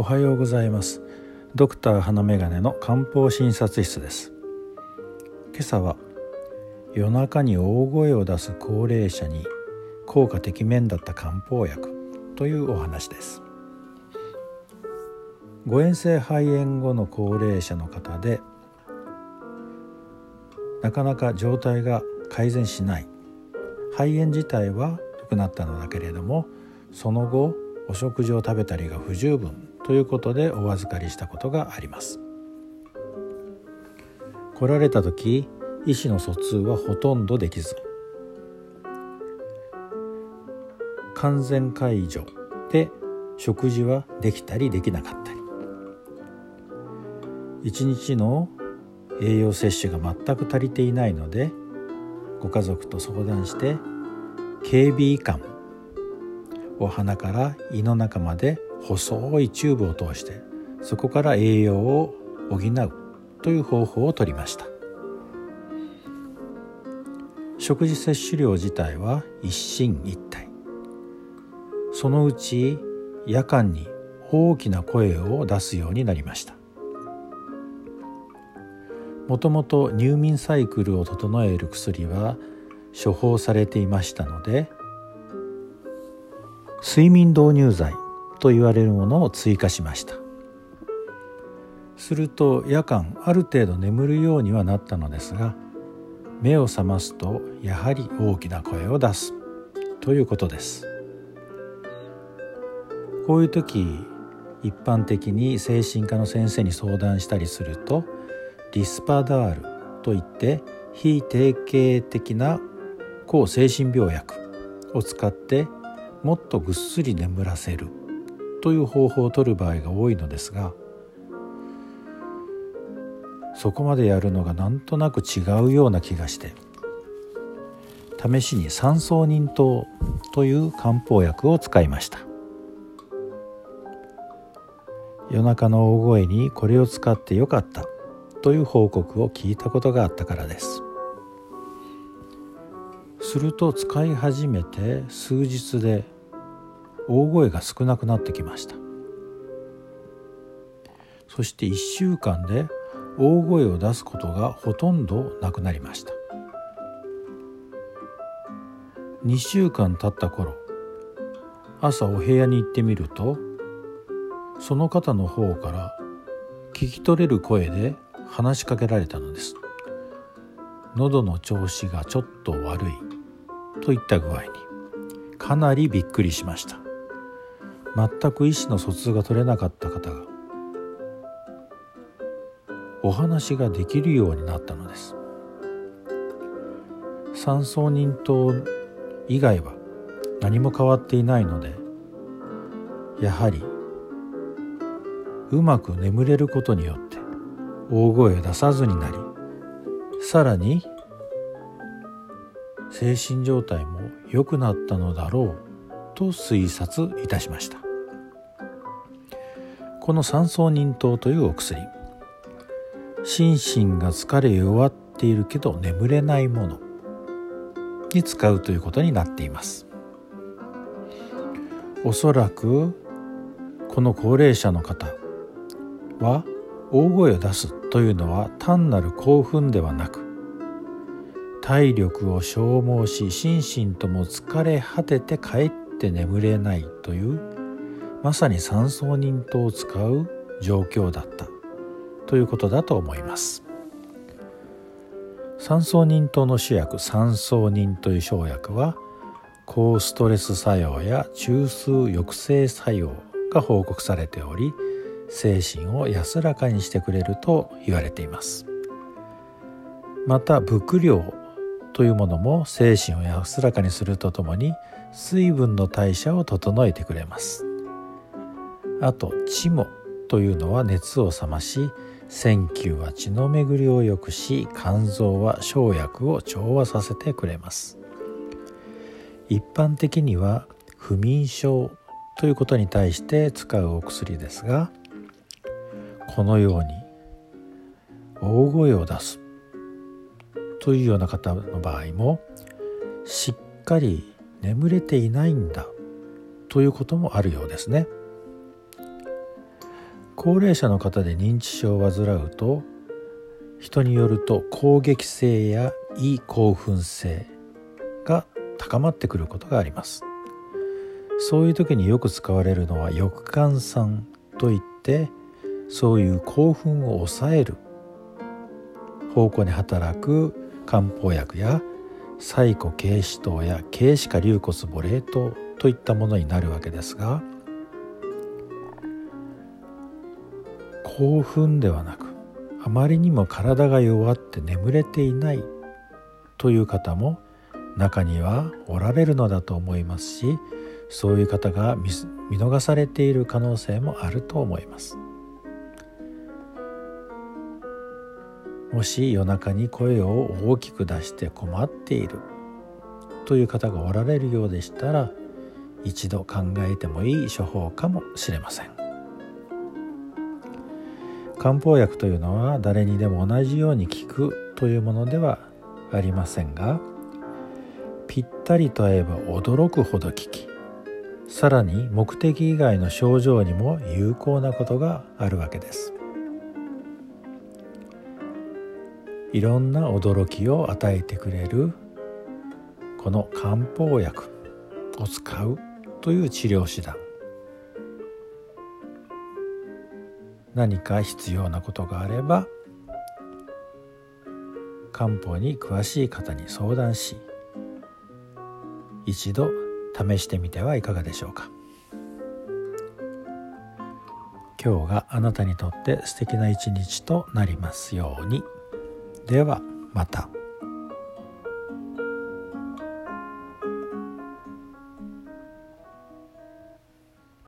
おはようございます。ドクター花眼鏡の漢方診察室です。今朝は夜中に大声を出す高齢者に効果てきめんだった漢方薬というお話です。誤嚥性肺炎後の高齢者の方でなかなか状態が改善しない。肺炎自体は良くなったのだけれどもその後お食事を食べたりが不十分。ということでお預かりしたことがあります。来られた時医師の疎通はほとんどできず完全解除で食事はできたりできなかったり一日の栄養摂取が全く足りていないのでご家族と相談して警備医官を鼻から胃の中まで細いチューブを通してそこから栄養を補うという方法をとりました。食事摂取量自体は一進一退。そのうち夜間に大きな声を出すようになりました。もともと入眠サイクルを整える薬は処方されていましたので睡眠導入剤と言われるものを追加しました。すると夜間ある程度眠るようにはなったのですが目を覚ますとやはり大きな声を出すということです。こういう時一般的に精神科の先生に相談したりするとリスパダールといって非定型的な抗精神病薬を使ってもっとぐっすり眠らせる。という方法を取る場合が多いのですがそこまでやるのがなんとなく違うような気がして試しに三層忍糖という漢方薬を使いました。夜中の大声にこれを使ってよかったという報告を聞いたことがあったからです。すると使い始めて数日で大声が少なくなってきました。そして1週間で大声を出すことがほとんどなくなりました。2週間経った頃朝お部屋に行ってみるとその方の方から聞き取れる声で話しかけられたのです。喉の調子がちょっと悪いといった具合にかなりびっくりしました。全く意思の疎通が取れなかった方がお話ができるようになったのです。三層人党以外は何も変わっていないのでやはりうまく眠れることによって大声を出さずになりさらに精神状態も良くなったのだろうと推察いたしました。この三層忍糖というお薬。心身が疲れ弱っているけど眠れないもの。に使うということになっています。おそらくこの高齢者の方は大声を出すというのは単なる興奮ではなく体力を消耗し心身とも疲れ果てて帰って眠れないというまさに三層人とを使う状況だったということだと思います。三層人糖の主薬三層人という生薬は高ストレス作用や中枢抑制作用が報告されており精神を安らかにしてくれると言われています。また伏量というものも精神を安らかにするとともに水分の代謝を整えてくれます。あと血もというのは熱を冷まし線球は血の巡りを良くし肝臓は生薬を調和させてくれます。一般的には不眠症ということに対して使うお薬ですがこのように大声を出すというような方の場合もしっかり眠れていないんだ。ということもあるようですね。高齢者の方で認知症を患うと人によると攻撃性や胃興奮性が高まってくることがあります。そういう時によく使われるのは翼換酸といってそういう興奮を抑える。方向に働く漢方薬やサイコ軽視糖や軽視化硫骨母冷糖といったものになるわけですが興奮ではなくあまりにも体が弱って眠れていないという方も中にはおられるのだと思いますしそういう方が見逃されている可能性もあると思います。もし夜中に声を大きく出して困っている。という方がおられるようでしたら一度考えてもいい処方かもしれません。漢方薬というのは誰にでも同じように効くというものではありませんがぴったりと合えば驚くほど効きさらに目的以外の症状にも有効なことがあるわけです。いろんな驚きを与えてくれるこの漢方薬を使うという治療手段何か必要なことがあれば漢方に詳しい方に相談し一度試してみてはいかがでしょうか。今日があなたにとって素敵な一日となりますように。ではまた。